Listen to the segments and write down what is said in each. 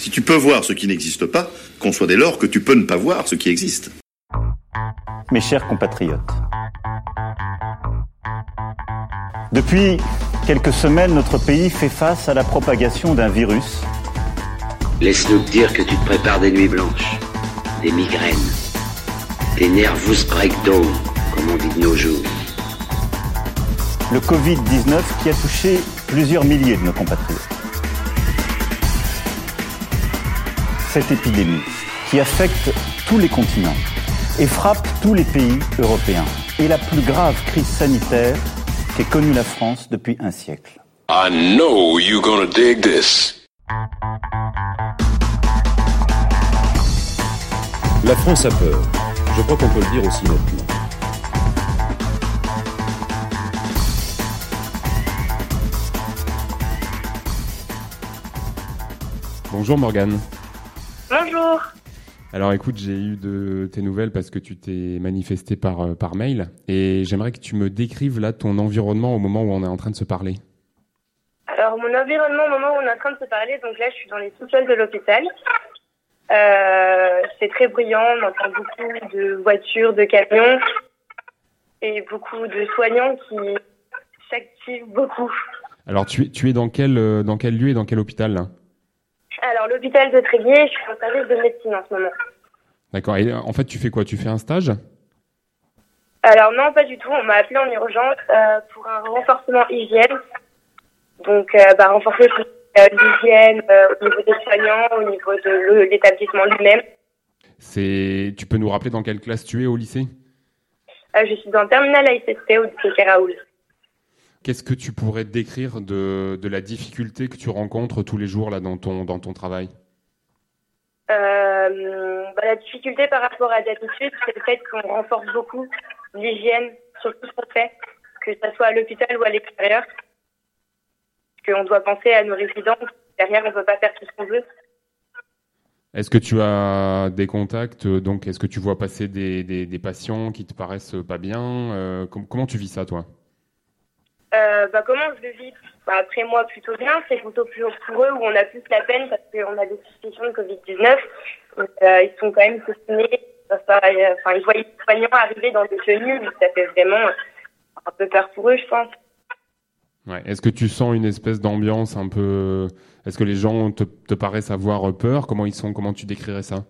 Si tu peux voir ce qui n'existe pas, conçois dès lors que tu peux ne pas voir ce qui existe. Mes chers compatriotes, depuis quelques semaines, notre pays fait face à la propagation d'un virus. Laisse-nous dire que tu te prépares des nuits blanches, des migraines, des nervous breakdown, comme on dit de nos jours. Le Covid-19 qui a touché plusieurs milliers de nos compatriotes. Cette épidémie qui affecte tous les continents et frappe tous les pays européens est la plus grave crise sanitaire qu'ait connue la France depuis un siècle. I know you're gonna dig this. La France a peur. Je crois qu'on peut le dire aussi nettement. Bonjour Morgane. Bonjour. Alors écoute, j'ai eu de tes nouvelles parce que tu t'es manifesté par, euh, par mail et j'aimerais que tu me décrives là ton environnement au moment où on est en train de se parler. Alors mon environnement au moment où on est en train de se parler, donc là je suis dans les sous-sols de l'hôpital. Euh, c'est très bruyant, on entend beaucoup de voitures, de camions et beaucoup de soignants qui s'activent beaucoup. Alors tu es, tu es dans, quel, euh, dans quel lieu et dans quel hôpital là? Alors l'hôpital de Tréguier, je suis en service de médecine en ce moment. D'accord. Et en fait, tu fais quoi? Tu fais un stage? Alors non, pas du tout. On m'a appelé en urgence euh, pour un renforcement hygiène. Donc, euh, bah, renforcer euh, l'hygiène euh, au niveau des soignants, au niveau de l'établissement lui-même. C'est, Tu peux nous rappeler dans quelle classe tu es au lycée? Euh, je suis dans le terminal AICC au lycée Raoul. Qu'est-ce que tu pourrais décrire de, de la difficulté que tu rencontres tous les jours là dans ton, dans ton travail? Euh, bah, la difficulté par rapport à d'habitude, c'est le fait qu'on renforce beaucoup l'hygiène sur tout ce qu'on fait, que ce soit à l'hôpital ou à l'extérieur. Qu'on doit penser à nos résidents. Derrière, on ne peut pas faire tout ce qu'on veut. Est-ce que tu as des contacts euh, Donc, est-ce que tu vois passer des, des, des patients qui te paraissent pas bien Euh, com- Comment tu vis ça, toi? Euh, bah, comment je le vis bah, Après moi, plutôt bien. C'est plutôt plus pour eux où on a plus la peine parce qu'on a des suspicions de Covid-19. Donc, euh, ils sont quand même soutenus. Enfin, euh, enfin, ils voient les soignants arriver dans des tenues. Ça fait vraiment un peu peur pour eux, je pense. Ouais. Est-ce que tu sens une espèce d'ambiance un peu Est-ce que les gens te, te paraissent avoir peur? Comment ils sont? Comment tu décrirais ça?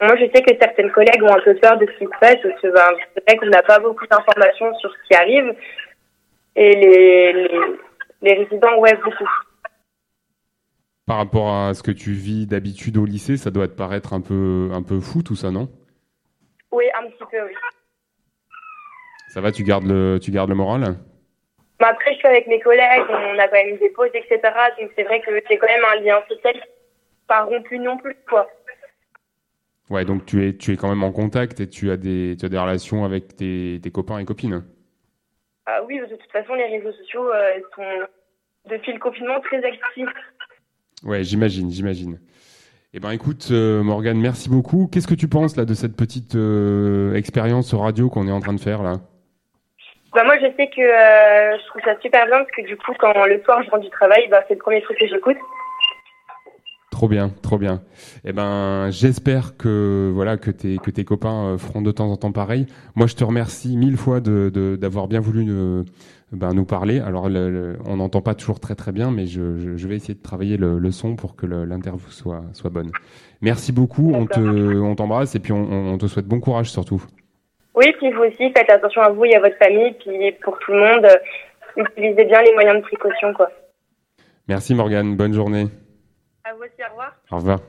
Moi, je sais que certaines collègues ont un peu peur de ce qui se passe parce que ben, c'est vrai qu'on n'a pas beaucoup d'informations sur ce qui arrive. Et les, les, les résidents, ouais, beaucoup. Par rapport à ce que tu vis d'habitude au lycée, ça doit te paraître un peu un peu fou tout ça, non? Oui, un petit peu, oui. Ça va Tu gardes le tu gardes le moral? Après, je suis avec mes collègues, on a quand même des pauses, etc. Donc c'est vrai que c'est quand même un lien social pas rompu non plus, quoi. Ouais. Donc tu es tu es quand même en contact et tu as des tu as des relations avec tes, tes copains et copines. Ah oui, de toute façon, les réseaux sociaux euh, sont, depuis le confinement, très actifs. Ouais, j'imagine, j'imagine. Eh ben, écoute, euh, Morgane, merci beaucoup. Qu'est-ce que tu penses là de cette petite euh, expérience radio qu'on est en train de faire là? Bah, moi, je sais que euh, je trouve ça super bien parce que du coup, quand le soir je rentre du travail, bah, c'est le premier truc que j'écoute. Trop bien, trop bien. Eh ben, j'espère que voilà que tes que tes copains euh, feront de temps en temps pareil. Moi, je te remercie mille fois de d'avoir bien voulu euh, ben, nous parler. Alors, le- le- on n'entend pas toujours très très bien, mais je, je, je vais essayer de travailler le, le son pour que l'interview soit soit bonne. Merci beaucoup. On te on t'embrasse et puis on, on te souhaite bon courage surtout. Oui, puis vous aussi, faites attention à vous et à votre famille. Puis pour tout le monde, euh, utilisez bien les moyens de précaution, quoi. Merci Morgane. Bonne journée. À vous aussi, au revoir. Au revoir.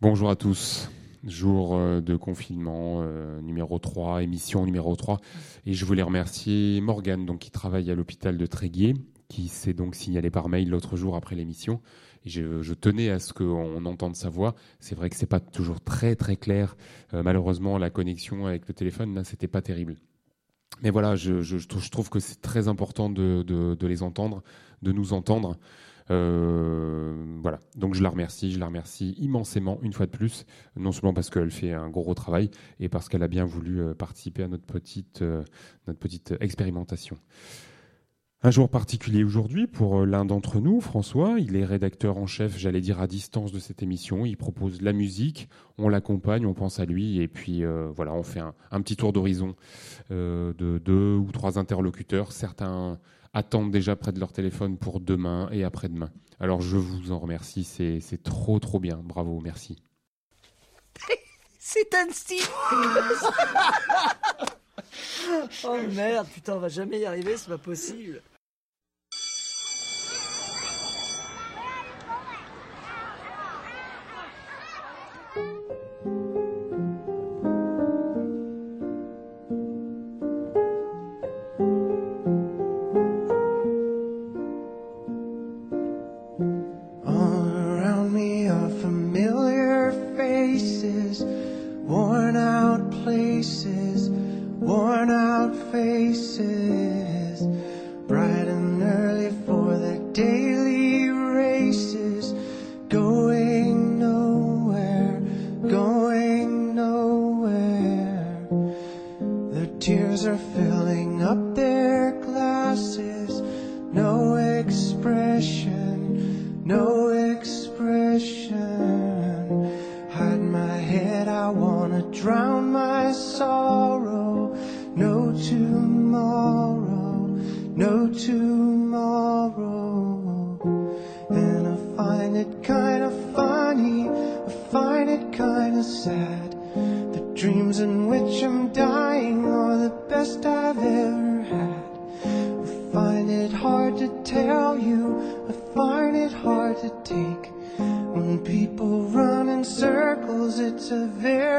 Bonjour à tous. Jour euh, de confinement euh, numéro 3, émission numéro 3. Et je voulais remercier Morgane, donc, qui travaille à l'hôpital de Tréguier, qui s'est donc signalé par mail l'autre jour après l'émission. Et je, je tenais à ce qu'on entende sa voix. C'est vrai que c'est pas toujours très très clair. Euh, malheureusement, la connexion avec le téléphone, là, c'était pas terrible. Mais voilà, je, je, je trouve- je trouve que c'est très important de, de, de les entendre, de nous entendre. Euh, voilà, donc je la remercie, je la remercie immensément une fois de plus, non seulement parce qu'elle fait un gros travail et parce qu'elle a bien voulu euh, participer à notre petite, euh, notre petite expérimentation. Un jour particulier aujourd'hui pour euh, l'un d'entre nous, François. Il est rédacteur en chef, j'allais dire à distance de cette émission. Il propose la musique, on l'accompagne, on pense à lui et puis euh, voilà, on fait un, petit tour d'horizon euh, de deux ou trois interlocuteurs. Certains attendent déjà près de leur téléphone pour demain et après-demain. Alors je vous en remercie, c'est trop trop bien. Bravo, merci. C'est un Oh merde, putain, on va jamais y arriver, c'est pas possible.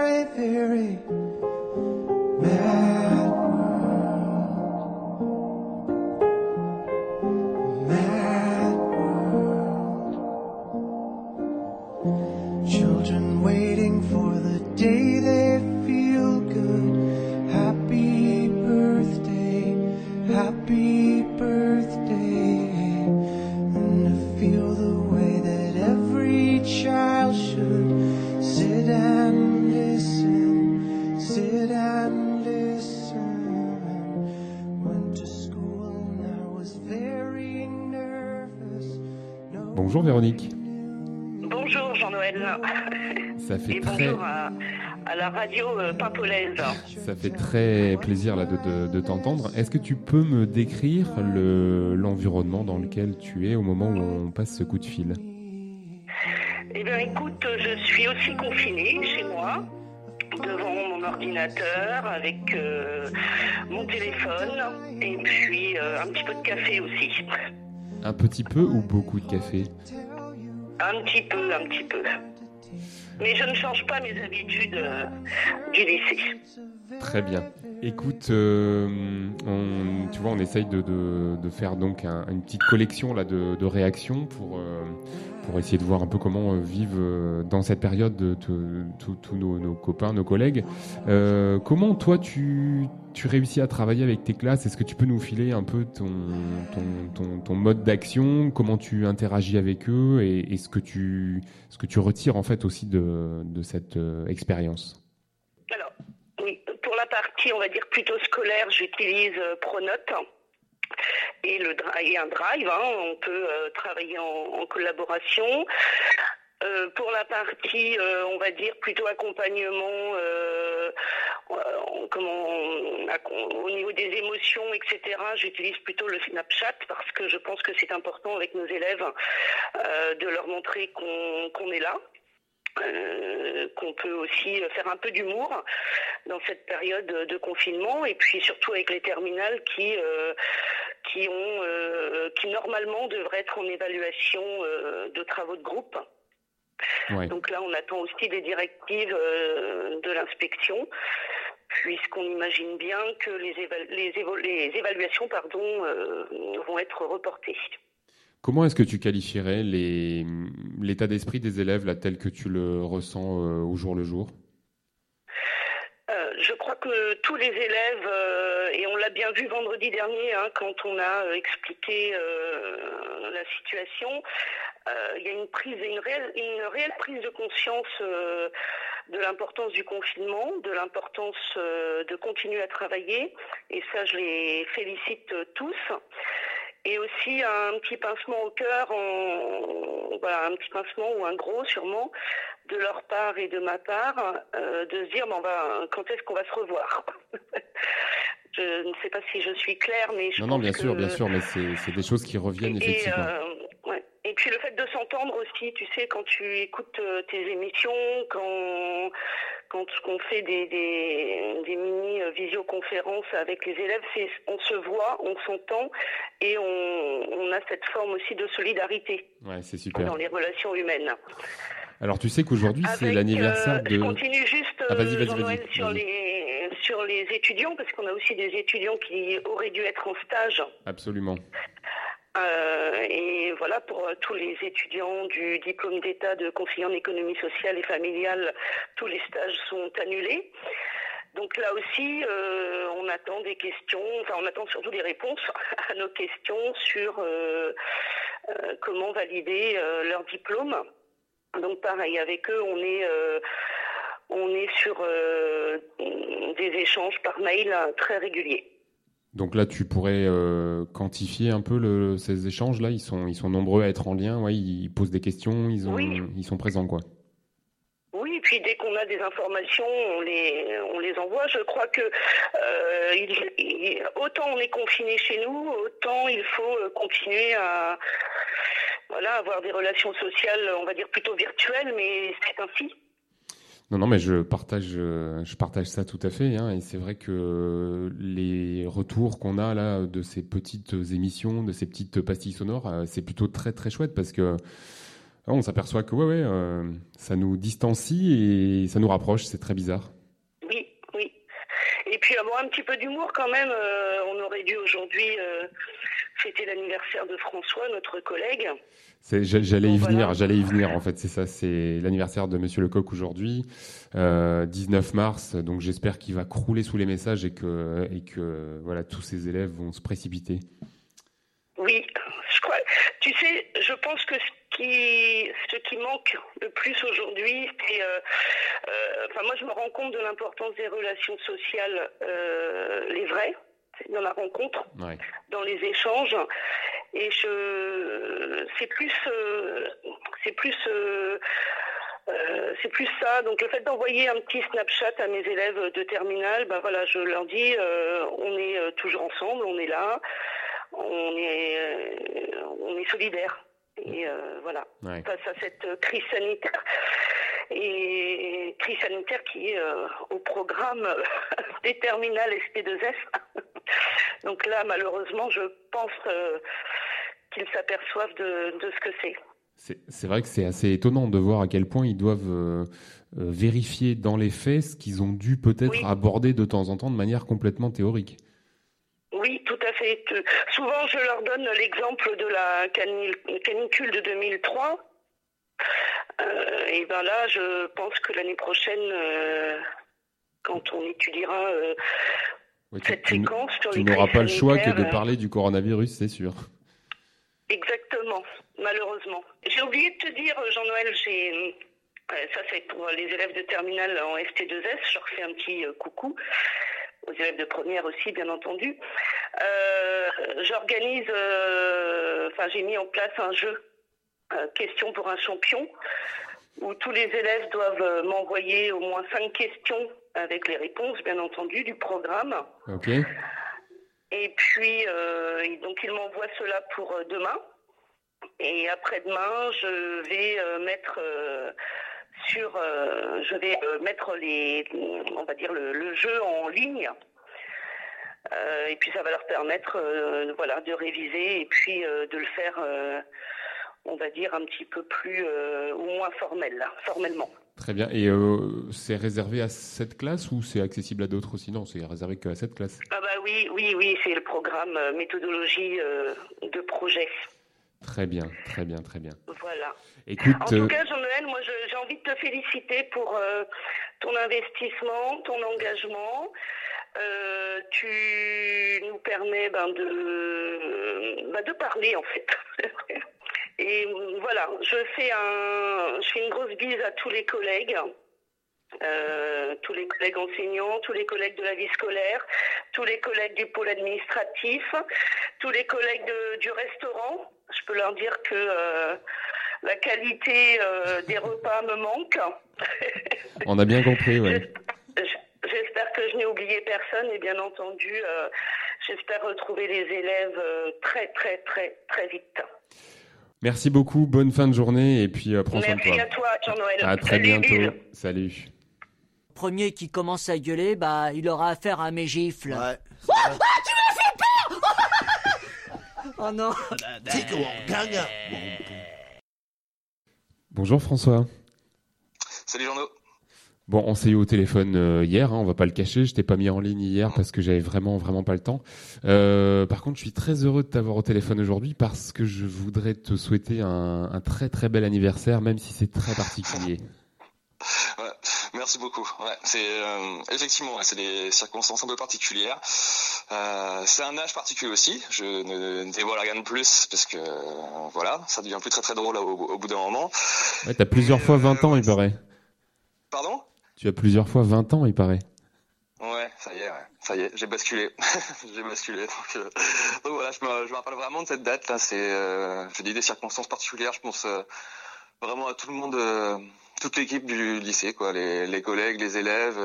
Bonjour fait Et très... bonjour à, la radio euh, Pimpolaise. Ça fait très plaisir là, de, t'entendre. Est-ce que tu peux me décrire l'environnement dans lequel tu es au moment où on passe ce coup de fil? Eh bien écoute, je suis aussi confinée chez moi devant mon ordinateur avec euh, mon téléphone et puis euh, un petit peu de café aussi. Un petit peu ou beaucoup de café? Un petit peu, un petit peu. Mais je ne change pas mes habitudes euh, du lycée. Très bien. Écoute, euh, on, tu vois, on essaye de, faire donc une petite collection là de, réactions pour euh, pour essayer de voir un peu comment vivent dans cette période tous nos, copains, nos collègues. comment toi tu réussis à travailler avec tes classes? Est-ce que tu peux nous filer un peu ton, ton, mode d'action? Comment tu interagis avec eux? Et, ce, que tu, ce que tu retires en fait aussi de, cette euh, expérience? Alors, pour la partie, on va dire plutôt scolaire, j'utilise euh, Pronote et, le, et un drive. Hein. on peut euh, travailler en, collaboration. pour la partie, on va dire plutôt accompagnement euh, au niveau des émotions, etc., j'utilise plutôt le Snapchat parce que je pense que c'est important avec nos élèves euh, de leur montrer qu'on est là. Euh, qu'on peut aussi faire un peu d'humour dans cette période de confinement et puis surtout avec les terminales qui qui ont qui normalement devraient être en évaluation de travaux de groupe. Donc là, on attend aussi des directives de l'inspection puisqu'on imagine bien que les, les, évaluations pardon, euh, vont être reportées. Comment est-ce que tu qualifierais l'état d'esprit des élèves tel que tu le ressens euh, au jour le jour? Euh, je crois que tous les élèves, et on l'a bien vu vendredi dernier hein, quand on a expliqué la situation, il y a une prise, une réelle, prise de conscience de l'importance du confinement, de l'importance euh, de continuer à travailler. Et ça, je les félicite tous. Et aussi un petit pincement au cœur, en, voilà, un petit pincement ou un gros sûrement, de leur part et de ma part, euh, de se dire bon, va, quand est-ce qu'on va se revoir Je ne sais pas si je suis claire, mais je non, pense non, bien que... sûr, bien sûr, mais c'est des choses qui reviennent Et, effectivement. euh, ouais. Et puis le fait de s'entendre aussi, tu sais, quand tu écoutes euh, tes émissions, quand quand on fait des, des, des mini euh, visioconférences avec les élèves, c'est on se voit, on s'entend et on, on a cette forme aussi de solidarité Ouais, super. dans les relations humaines. Alors tu sais qu'aujourd'hui c'est l'anniversaire euh, de. Je continue juste Ah, vas-y, euh, vas-y, Jean-Noël, vas-y, sur vas-y. les sur les étudiants parce qu'on a aussi des étudiants qui auraient dû être en stage. Absolument. Euh, et voilà, pour euh, tous les étudiants du diplôme d'État de conseiller en économie sociale et familiale, tous les stages sont annulés. Donc là aussi, euh, on attend des questions, enfin on attend surtout des réponses à nos questions sur euh, euh, comment valider euh, leur diplôme. Donc pareil, avec eux, on est on est sur des échanges par mail très réguliers. Donc là tu pourrais euh, quantifier un peu le, ces échanges là. Ils sont ils sont nombreux à être en lien. Ouais, ils posent des questions. Ils ont Oui. ils sont présents quoi. Oui, et puis dès qu'on a des informations, on les, on les envoie. Je crois que euh, il- il- autant on est confiné chez nous, autant il faut euh, continuer à voilà, avoir des relations sociales, on va dire plutôt virtuelles, mais c'est ainsi. Non, non, mais je partage, euh, je partage ça tout à fait. hein, et c'est vrai que les retours qu'on a là de ces petites émissions, de ces petites pastilles sonores, euh, c'est plutôt très très chouette parce que on s'aperçoit que ouais, ouais, euh, ça nous distancie et ça nous rapproche. C'est très bizarre. Oui, oui. Et puis avoir un petit peu d'humour quand même. on aurait dû aujourd'hui fêter l'anniversaire de François, notre collègue. J'allais y venir, voilà. j'allais y venir en fait. C'est ça, c'est l'anniversaire de Monsieur Lecoq aujourd'hui, euh, 19 mars. Donc j'espère qu'il va crouler sous les messages et que et que voilà tous ces élèves vont se précipiter. Oui, je crois. Tu sais, je pense que ce qui, ce qui manque le plus aujourd'hui, c'est. euh, euh, enfin, moi, je me rends compte de l'importance des relations sociales, euh, les vraies, dans la rencontre, Ouais. dans les échanges. Et je, c'est plus, euh, c'est plus. euh, euh, c'est plus ça. Donc le fait d'envoyer un petit Snapchat à mes élèves de terminale, ben voilà, je leur dis, on est toujours ensemble, on est là, on est, on est solidaires. Et voilà, Ouais. face à cette crise sanitaire. Et crise sanitaire qui est euh, au programme des terminales SP2S. Donc là, malheureusement, je pense euh, qu'ils s'aperçoivent de, de ce que c'est. C'est vrai que c'est assez étonnant de voir à quel point ils doivent euh, euh, vérifier dans les faits ce qu'ils ont dû peut-être Oui. aborder de temps en temps de manière complètement théorique. Oui, tout à fait. Souvent, je leur donne l'exemple de la cani- canicule de 2003. Euh, et ben là, je pense que l'année prochaine, euh, quand on étudiera euh, Ouais, tu cette tu n- séquence sur tu les n'auras pas le choix que de euh, parler du coronavirus, c'est sûr. Exactement, malheureusement. J'ai oublié de te dire, Jean-Noël, j'ai euh, ça c'est pour les élèves de terminale en ST2S, je leur fais un petit euh, coucou, aux élèves de première aussi, bien entendu. Euh, J'organise, euh, enfin j'ai mis en place un jeu, euh, question pour un champion, où tous les élèves doivent euh, m'envoyer au moins cinq questions avec les réponses, bien entendu, du programme. Ok. Et puis, euh, donc, il m'envoie cela pour euh, demain. Et après-demain, je vais euh, mettre euh, sur, euh, je vais mettre les, on va dire le, le jeu en ligne. Et puis, ça va leur permettre, voilà, de réviser et puis de le faire, on va dire un petit peu plus ou moins formel, là, formellement. Très bien. Et euh, c'est réservé à cette classe ou c'est accessible à d'autres aussi? Non, c'est réservé qu'à cette classe. Ah bah oui, oui, oui, c'est le programme euh, méthodologie euh, de projet. Très bien, très bien, très bien. Voilà. Écoute, En tout euh, cas, Jean-Noël, moi, j'ai envie de te féliciter pour euh, ton investissement, ton engagement. Euh, tu nous permets ben, de, ben, de parler, en fait. Et voilà, je fais, un, je fais une grosse bise à tous les collègues. euh, tous les collègues enseignants, tous les collègues de la vie scolaire, tous les collègues du pôle administratif, tous les collègues de- du restaurant. Je peux leur dire que euh, la qualité euh, des repas me manque. On a bien compris, ouais. J- J'espère que je n'ai oublié personne et bien entendu, euh, j'espère retrouver les élèves euh, très très très très vite. Merci beaucoup, bonne fin de journée et puis euh, prends soin de Merci toi. à toi, Jean-Noël. À très Salut, bientôt. Salut. Premier qui commence à gueuler, bah, il aura affaire à mes gifles. Ouais. Oh non C'est comment gagne Bonjour François. Salut Jean-No. Bon, on s'est eu au téléphone euh, hier, hein, on va pas le cacher, je t'ai pas mis en ligne hier parce que j'avais vraiment vraiment pas le temps. Euh, par contre, je suis très heureux de t'avoir au téléphone aujourd'hui parce que je voudrais te souhaiter un, un très très bel anniversaire, même si c'est très particulier. Ouais, merci beaucoup. Ouais, c'est euh, effectivement, ouais, c'est des circonstances un peu particulières. C'est un âge particulier aussi. Je ne dévoile rien de plus parce que voilà, ça devient plus très très drôle au, au bout d'un moment. Ouais, t'as plusieurs fois 20 ans, il paraît. Pardon? Tu as plusieurs fois 20 ans, il paraît. Ouais, ça y est, ouais. ça y est, j'ai basculé, j'ai basculé. Donc, euh, donc voilà, je me, je me rappelle vraiment de cette date là. C'est, euh, je dis des circonstances particulières. Je pense euh, vraiment à tout le monde, toute l'équipe du lycée, quoi, les, les collègues, les élèves,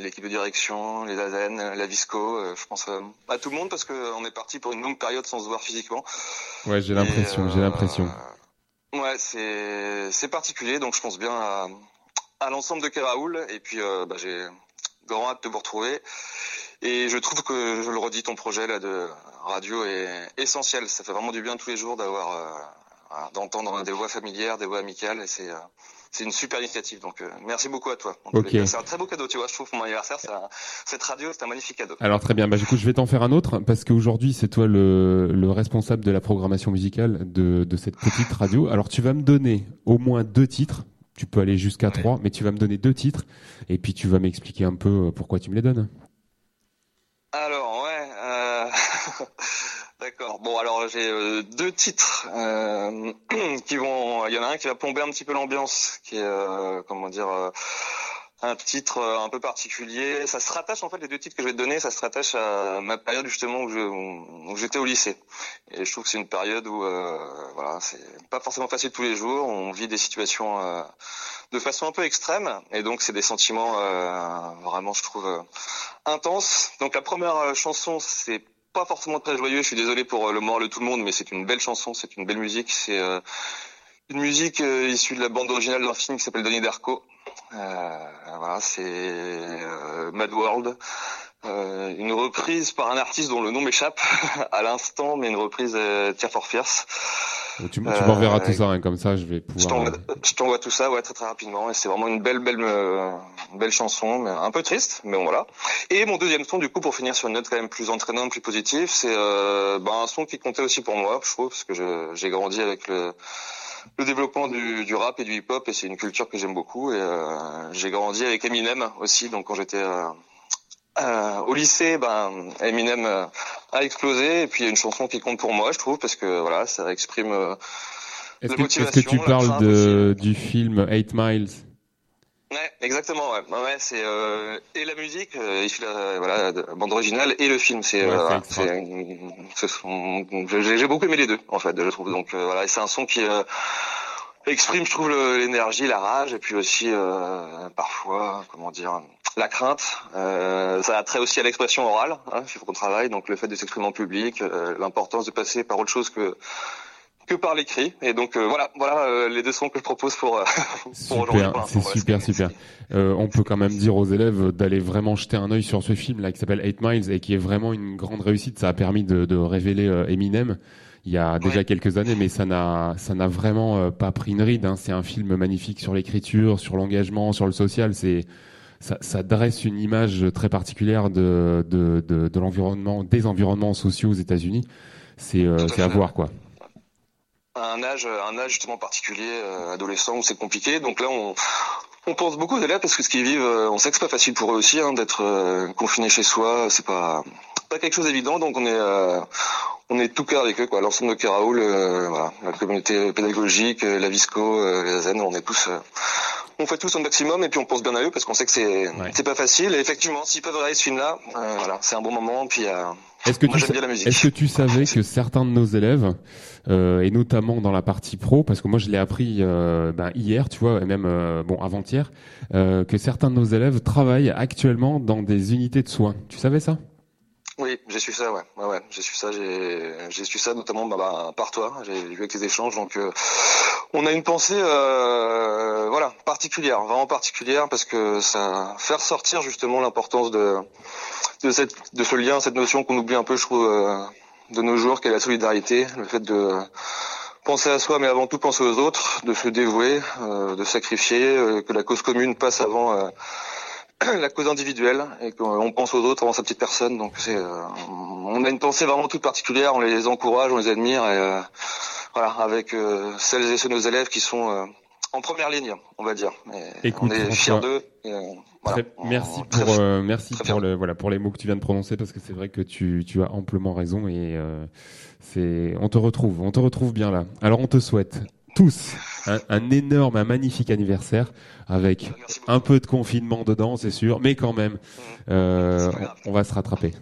l'équipe de direction, les AZN, la Visco. je pense à tout le monde parce que on est parti pour une longue période sans se voir physiquement. Ouais, j'ai l'impression, j'ai l'impression. Ouais, c'est particulier, donc je pense bien à, à l'ensemble de Kéraoul, et puis euh, bah, j'ai grand hâte de vous retrouver. Et je trouve que, je le redis, ton projet là de radio est essentiel. Ça fait vraiment du bien tous les jours d'avoir, euh, d'entendre des voix familières, des voix amicales, et c'est euh, c'est une super initiative. Donc euh, merci beaucoup à toi. C'est un très beau cadeau, tu vois. Je trouve pour mon anniversaire, un- cette radio, c'est un magnifique cadeau. Alors très bien, bah, du coup je vais t'en faire un autre parce qu'aujourd'hui c'est toi le, le responsable de la programmation musicale de, de cette petite radio. Alors tu vas me donner au moins deux titres, tu peux aller jusqu'à trois, mais tu vas me donner deux titres et puis tu vas m'expliquer un peu euh, pourquoi tu me les donnes. Alors ouais, euh... d'accord. Bon alors j'ai euh, deux titres euh, qui vont. Il y en a un qui va plomber un petit peu l'ambiance, qui est euh, comment dire euh, un titre euh, un peu particulier. Ça se rattache en fait les deux titres que je vais te donner, ça se rattache à ma période justement où j'étais au lycée. Et je trouve que c'est une période où euh, voilà c'est pas forcément facile tous les jours. On vit des situations euh, de façon un peu extrême et donc c'est des sentiments euh, vraiment je trouve euh, intenses. Donc la première euh, chanson c'est pas forcément très joyeux, je suis désolé pour le moral de tout le monde mais c'est une belle chanson, c'est une belle musique, c'est une musique issue de la bande originale d'un film qui s'appelle Donnie Darko. Euh, voilà, c'est euh, Mad World. Euh, une reprise par un artiste dont le nom m'échappe à l'instant, mais une reprise euh, Tear for Fierce. Donc, tu, tu m'enverras Euh, tout ça, hein, comme ça je vais Je pouvoir... je t'envoie tout ça, ouais, très très rapidement. Et c'est vraiment une belle, belle, euh, belle chanson, mais un peu triste, mais bon voilà. Et mon deuxième son, du coup, pour finir sur une note quand même plus entraînante, plus positive, c'est euh, bah, un son qui comptait aussi pour moi, je trouve, parce que j'ai grandi avec le, le développement du, du rap et du hip-hop, et c'est une culture que j'aime beaucoup. Et euh, j'ai grandi avec Eminem aussi, donc quand j'étais euh, euh, au lycée, ben Eminem euh, a explosé, et puis il y a une chanson qui compte pour moi, je trouve, parce que voilà, ça exprime. euh, Est-ce la que, est-ce que motivation, tu parles de, du film 8 Miles? Ouais, exactement. Ouais, ouais, c'est euh, et la musique, euh, la voilà, de bande originale et le film. C'est, Ouais, euh, c'est j'ai, j'ai beaucoup aimé les deux en fait, je trouve. Donc euh, voilà, et c'est un son qui euh, exprime, je trouve, l'énergie, la rage, et puis aussi euh, parfois, comment dire, la crainte. Euh, ça a trait aussi à l'expression orale, hein, il faut qu'on travaille. Donc le fait de s'exprimer en public, l'importance de passer par autre chose que que par l'écrit. Et donc euh, voilà, voilà euh, les deux sons que je propose pour, euh, pour aujourd'hui. C'est super, super. Euh, on peut quand même dire aux élèves d'aller vraiment jeter un œil sur ce film là qui s'appelle 8 Miles et qui est vraiment une grande réussite. Ça a permis de, de révéler Eminem il y a déjà quelques années, mais ça n'a ça n'a vraiment pas pris une ride. hein. C'est un film magnifique sur l'écriture, sur l'engagement, sur le social. C'est ça, ça dresse une image très particulière de de, de, de l'environnement, des environnements sociaux aux États-Unis. C'est c'est à voir quoi. Un âge, un âge justement particulier, euh, adolescent, où c'est compliqué. Donc là, on, on pense beaucoup aux élèves parce que ce qu'ils vivent, euh, on sait que c'est pas facile pour eux aussi hein, d'être euh, confinés chez soi. C'est pas pas quelque chose d'évident. Donc on est euh, on est tout cœur avec eux, quoi. L'ensemble de Kéraoul, euh, voilà, la communauté pédagogique, la Visco, les AZN, on est tous euh, on fait tous au maximum et puis on pense bien à eux parce qu'on sait que c'est c'est pas facile. Et effectivement, s'ils peuvent regarder ce film-là, euh, voilà, c'est un bon moment. Puis euh, Est-ce que, moi tu bien la musique. est-ce que tu savais que certains de nos élèves, euh, et notamment dans la partie pro, parce que moi je l'ai appris euh, ben, hier, tu vois, et même bon avant-hier, euh, que certains de nos élèves travaillent actuellement dans des unités de soins. Tu savais ça? Su ça, ouais, ouais, ouais, j'ai su ça, j'ai, su ça notamment bah, bah, par toi. J'ai vu avec tes échanges, donc euh, on a une pensée, euh, voilà, particulière, vraiment particulière, parce que ça faire sortir justement l'importance de de ce lien, cette notion qu'on oublie un peu, je trouve, euh, de nos jours, qu'est la solidarité, le fait de penser à soi, mais avant tout penser aux autres, de se dévouer, de sacrifier, que la cause commune passe avant. La cause individuelle et qu'on pense aux autres avant sa petite personne. Donc c'est, euh, on a une pensée vraiment toute particulière. On les encourage, on les admire et euh, voilà, avec euh, celles et ceux de nos élèves qui sont euh, en première ligne, on va dire. Et Écoute, on est fiers d'eux. et, euh, voilà. Merci très pour euh, merci pour le voilà pour les mots que tu viens de prononcer parce que c'est vrai que tu tu as amplement raison et euh, c'est on te retrouve on te retrouve bien là. Alors on te souhaite tous un, un énorme un magnifique anniversaire avec un peu de confinement dedans c'est sûr mais quand même euh, on, va se rattraper.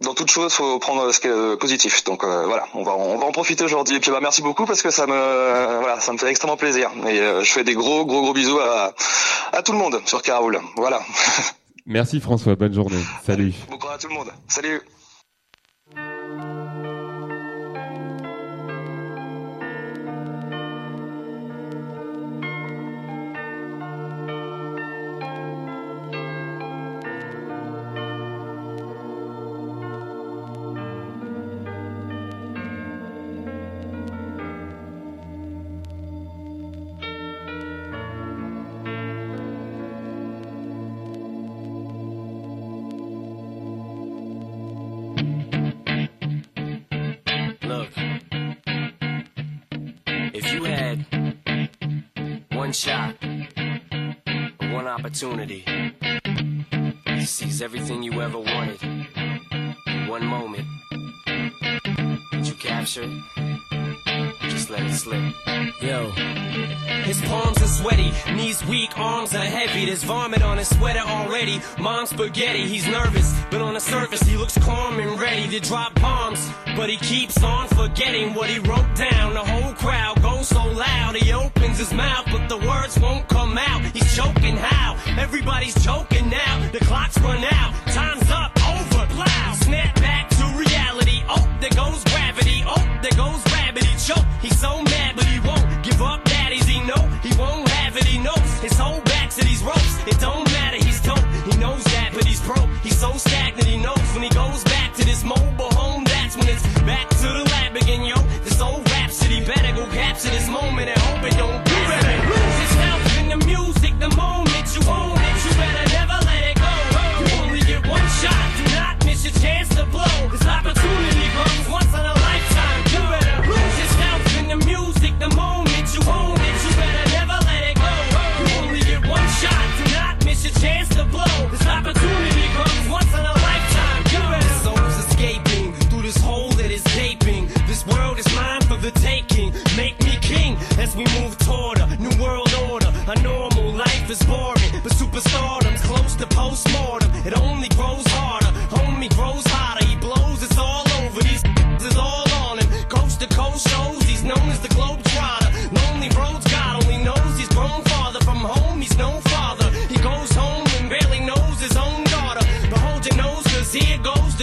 Dans toute chose, faut prendre ce qui est euh, positif. Donc euh, voilà, on va on va en profiter aujourd'hui. Et puis bah merci beaucoup parce que ça me euh, voilà, ça me fait extrêmement plaisir. Et euh, je fais des gros gros gros bisous à à tout le monde sur Caraoul. Voilà. Merci François bonne journée salut. Bon courage à tout le monde. Salut. Opportunity to seize everything you ever wanted, in one moment, would you capture it? Just let it slip? Yo. His palms are sweaty, knees weak, arms are heavy. There's vomit on his sweater already. Mom's spaghetti, he's nervous, but on the surface he looks calm and ready to drop bombs. But he keeps on forgetting what he wrote down. The whole crowd goes so loud, he opens his mouth, but the words won't come out. He's choking how? Everybody's joking now. The clock's run out, time's up, over, plow. Snap back to reality. Oh, there goes gravity. Oh, there goes gravity. Choke. He's so mad, but he won't give up. Daddies, he know he won't have it. He knows his whole back to these ropes. It don't matter. He's dope. He knows that, but he's broke. He's so stagnant. He knows when he goes back to this mobile better go capture this moment and hope it don't.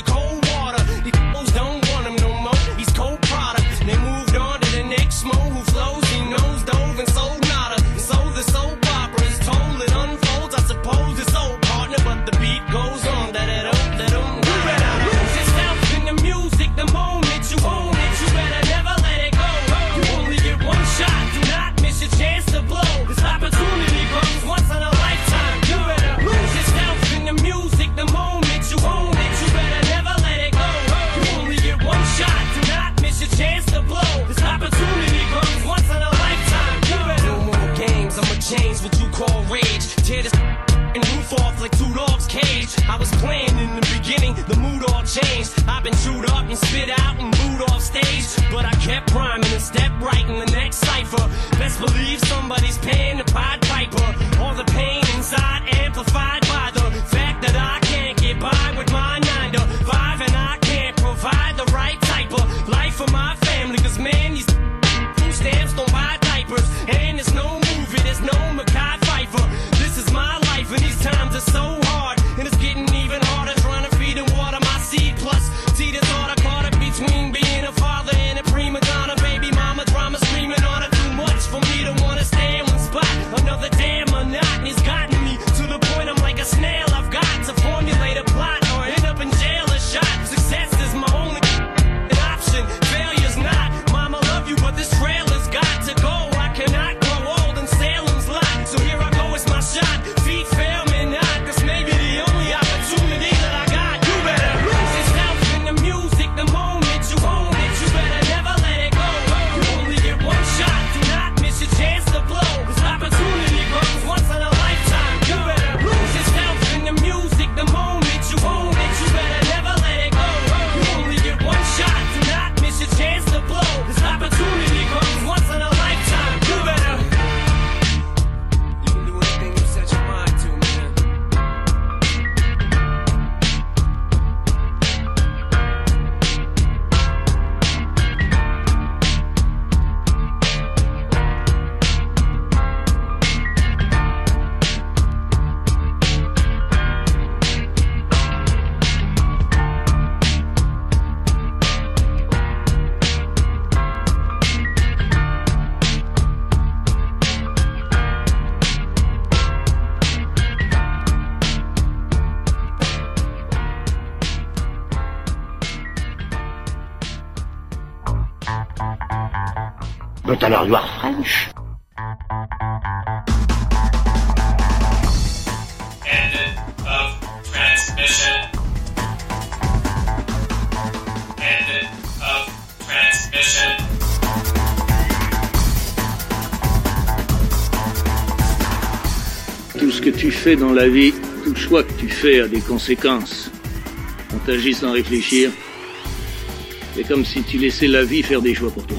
The cold changed. I've been chewed up and spit out and booed off stage. But I kept rhyming and stepped right in the next cipher. Best believe somebody's paying Alors you are French. Tout ce que tu fais dans la vie, tout choix que tu fais a des conséquences. On t'agit sans réfléchir. C'est comme si tu laissais la vie faire des choix pour toi.